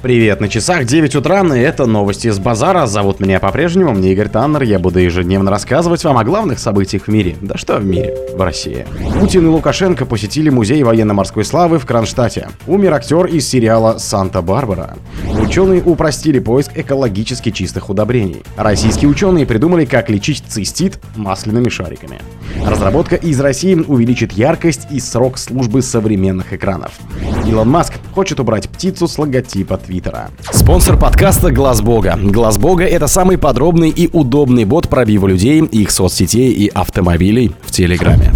Привет, на часах 9 утра, и это новости с базара. Зовут меня по-прежнему, мне Игорь Таннер. Я буду ежедневно рассказывать вам о главных событиях в мире. Да что в мире, в России. Путин и Лукашенко посетили музей военно-морской славы в Кронштадте. Умер актер из сериала «Санта-Барбара». Ученые упростили поиск экологически чистых удобрений. Российские ученые придумали, как лечить цистит масляными шариками. Разработка из России увеличит яркость и срок службы современных экранов. Илон Маск хочет убрать птицу с логотипа Твиттера. Спонсор подкаста Глаз Бога. Глаз Бога это самый подробный и удобный бот пробива людей, их соцсетей и автомобилей в Телеграме.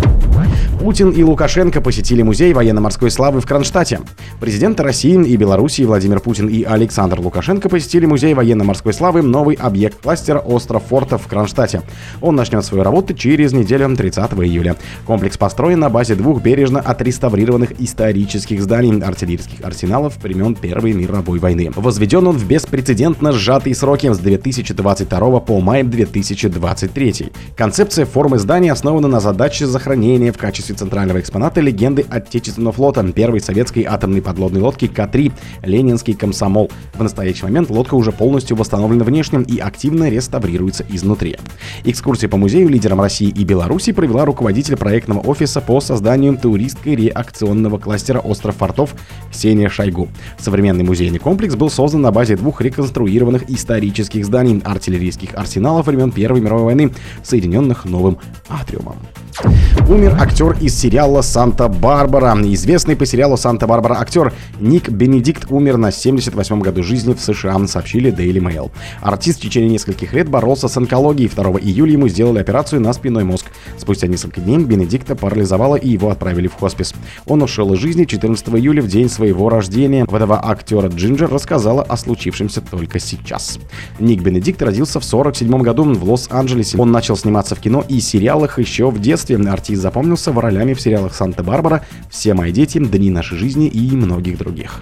Путин и Лукашенко посетили музей военно-морской славы в Кронштадте. Президенты России и Белоруссии Владимир Путин и Александр Лукашенко посетили музей военно-морской славы новый объект кластера остров Фортов в Кронштадте. Он начнет свою работу через неделю 30 июля. Комплекс построен на базе двух бережно отреставрированных исторических зданий артиллерийских арсеналов времен Первой мировой войны. Возведен он в беспрецедентно сжатые сроки с 2022 по май 2023. Концепция формы здания основана на задаче захоронения в качестве качестве центрального экспоната легенды Отечественного флота первой советской атомной подводной лодки К-3 «Ленинский комсомол». В настоящий момент лодка уже полностью восстановлена внешне и активно реставрируется изнутри. Экскурсии по музею лидерам России и Беларуси провела руководитель проектного офиса по созданию туристской реакционного кластера «Остров фортов» Ксения Шойгу. Современный музейный комплекс был создан на базе двух реконструированных исторических зданий артиллерийских арсеналов времен Первой мировой войны, соединенных новым атриумом. Умер актер из сериала «Санта-Барбара». Известный по сериалу «Санта-Барбара» актер Ник Бенедикт умер на 78-м году жизни в США, сообщили Daily Mail. Артист в течение нескольких лет боролся с онкологией. 2 июля ему сделали операцию на спинной мозг. Спустя несколько дней Бенедикта парализовало и его отправили в хоспис. Он ушел из жизни 14 июля в день своего рождения. Вдова актера Джинджер рассказала о случившемся только сейчас. Ник Бенедикт родился в 47 году в Лос-Анджелесе. Он начал сниматься в кино и сериалах еще в детстве. Артист запомнился в ролями в сериалах «Санта-Барбара», «Все мои дети», «Дни нашей жизни» и многих других.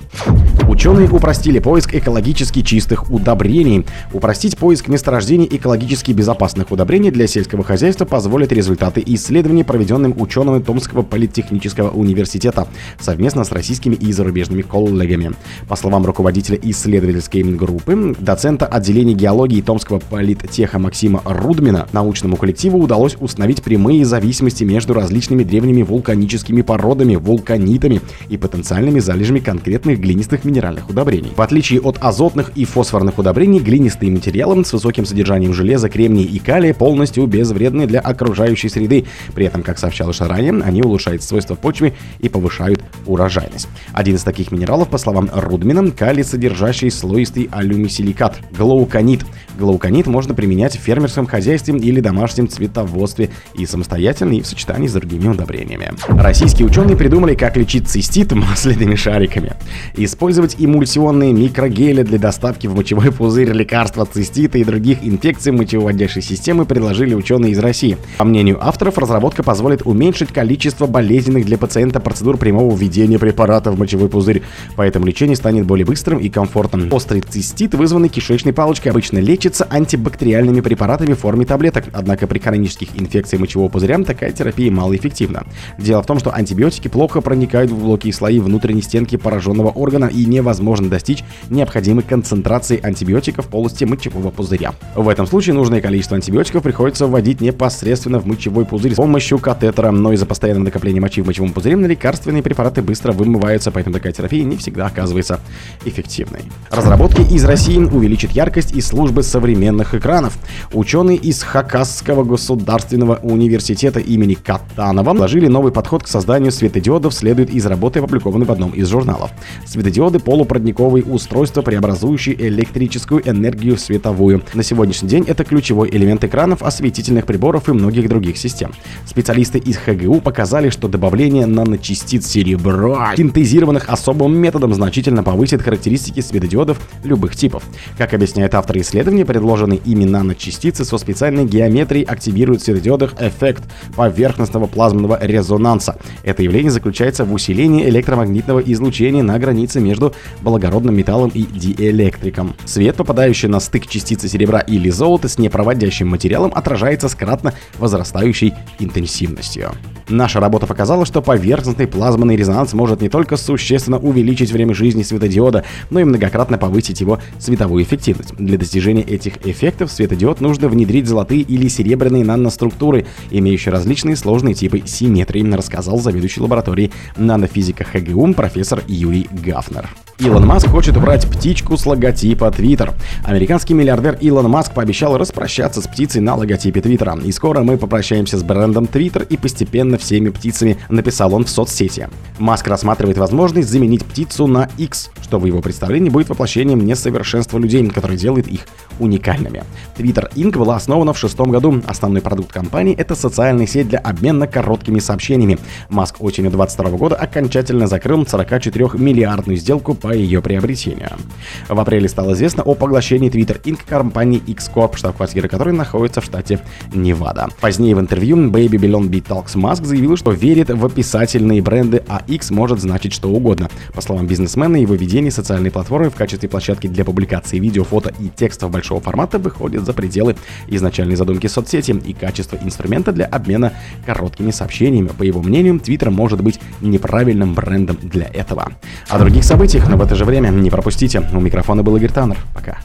Ученые упростили поиск экологически чистых удобрений. Упростить поиск месторождений экологически безопасных удобрений для сельского хозяйства позволят результаты исследований, проведенным учеными Томского политехнического университета совместно с российскими и зарубежными коллегами. По словам руководителя исследовательской группы, доцента отделения геологии Томского политтеха Максима Рудмина, научному коллективу удалось установить прямые зависимости между различными древними вулканическими породами, вулканитами и потенциальными залежами конкретных глинистых минеральных удобрений. В отличие от азотных и фосфорных удобрений, глинистые материалы с высоким содержанием железа, кремния и калия полностью безвредны для окружающей среды. При этом, как сообщалось ранее, они улучшают свойства почвы и повышают урожайность. Один из таких минералов, по словам Рудмина, калий, содержащий слоистый алюмисиликат – глауконит. Глауконит можно применять в фермерском хозяйстве или домашнем цветоводстве и самостоятельно, и в сочетании с другими удобрениями. Российские ученые придумали, как лечить цистит масляными шариками. Использовать эмульсионные микрогели для доставки в мочевой пузырь лекарства цистита и других инфекций мочевыводящей системы предложили ученые из России. По мнению авторов, разработка позволит уменьшить количество болезненных для пациента процедур прямого введения препарата в мочевой пузырь, поэтому лечение станет более быстрым и комфортным. Острый цистит, вызванный кишечной палочкой, обычно лечится антибактериальными препаратами в форме таблеток, однако при хронических инфекциях мочевого пузыря такая терапия малоэффективна. Дело в том, что антибиотики плохо проникают в глубокие слои внутренней стенки пораженного органа и невозможно достичь необходимой концентрации антибиотиков в полости мочевого пузыря. В этом случае нужное количество антибиотиков приходится вводить непосредственно в мочевой пузырь с помощью катетера, но из-за постоянного накопления мочи в мочевом пузыре на лекарственные препараты быстро вымываются, поэтому такая терапия не всегда оказывается эффективной. Разработки из России увеличат яркость и службы современных экранов. Ученые из Хакасского государственного университета имени Катанова вложили новый подход к созданию светодиодов, следует из работы, опубликованной в одном из журналов. Светодиоды — полупродниковые устройства, преобразующие электрическую энергию в световую. На сегодняшний день это ключевой элемент экранов, осветительных приборов и многих других систем. Специалисты из ХГУ показали, что добавление наночастиц серебра, синтезированных особым методом, значительно повысит характеристики светодиодов любых типов. Как объясняет автор исследования, предложенные ими наночастицы со специальной геометрией активируют в светодиодах эффект поверхностного плазменного резонанса. Это явление заключается в усилении электромагнитного излучения на границе между благородным металлом и диэлектриком. Свет, попадающий на стык частицы серебра или золота с непроводящим материалом, отражается с кратно возрастающей интенсивностью. Наша работа показала, что поверхностный плазменный резонанс может не только существенно увеличить время жизни светодиода, но и многократно повысить его световую эффективность. Для достижения этих эффектов светодиод нужно внедрить золотые или серебряные наноструктуры, имеющие различные сложные типы симметрии, рассказал заведующий лабораторией нанофизика ХГУ профессор Юрий Гафнер. Илон Маск хочет убрать птичку с логотипа Twitter. Американский миллиардер Илон Маск пообещал распрощаться с птицей на логотипе Твиттера. И скоро мы попрощаемся с брендом Twitter и постепенно всеми птицами, написал он в соцсети. Маск рассматривает возможность заменить птицу на X, что в его представлении будет воплощением несовершенства людей, которое делает их уникальными. Twitter Inc. была основана в шестом году. Основной продукт компании — это социальная сеть для обмена короткими сообщениями. Маск осенью 2022 года окончательно закрыл 44-миллиардную сделку по ее приобретению. В апреле стало известно о поглощении Twitter Inc. компании X-Corp, штаб-квартира которой находится в штате Невада. Позднее в интервью Baby Beyond Beat Talks Маск заявил, что верит в описательные бренды, а X может значить что угодно. По словам бизнесмена, его ведение социальной платформы в качестве площадки для публикации видео, фото и текстов большого формата выходит за пределы изначальной задумки соцсети и качества инструмента для обмена короткими сообщениями. По его мнению, Twitter может быть неправильным брендом для этого. О других событиях, но в это же время не пропустите. У микрофона был Игорь Таннер. Пока.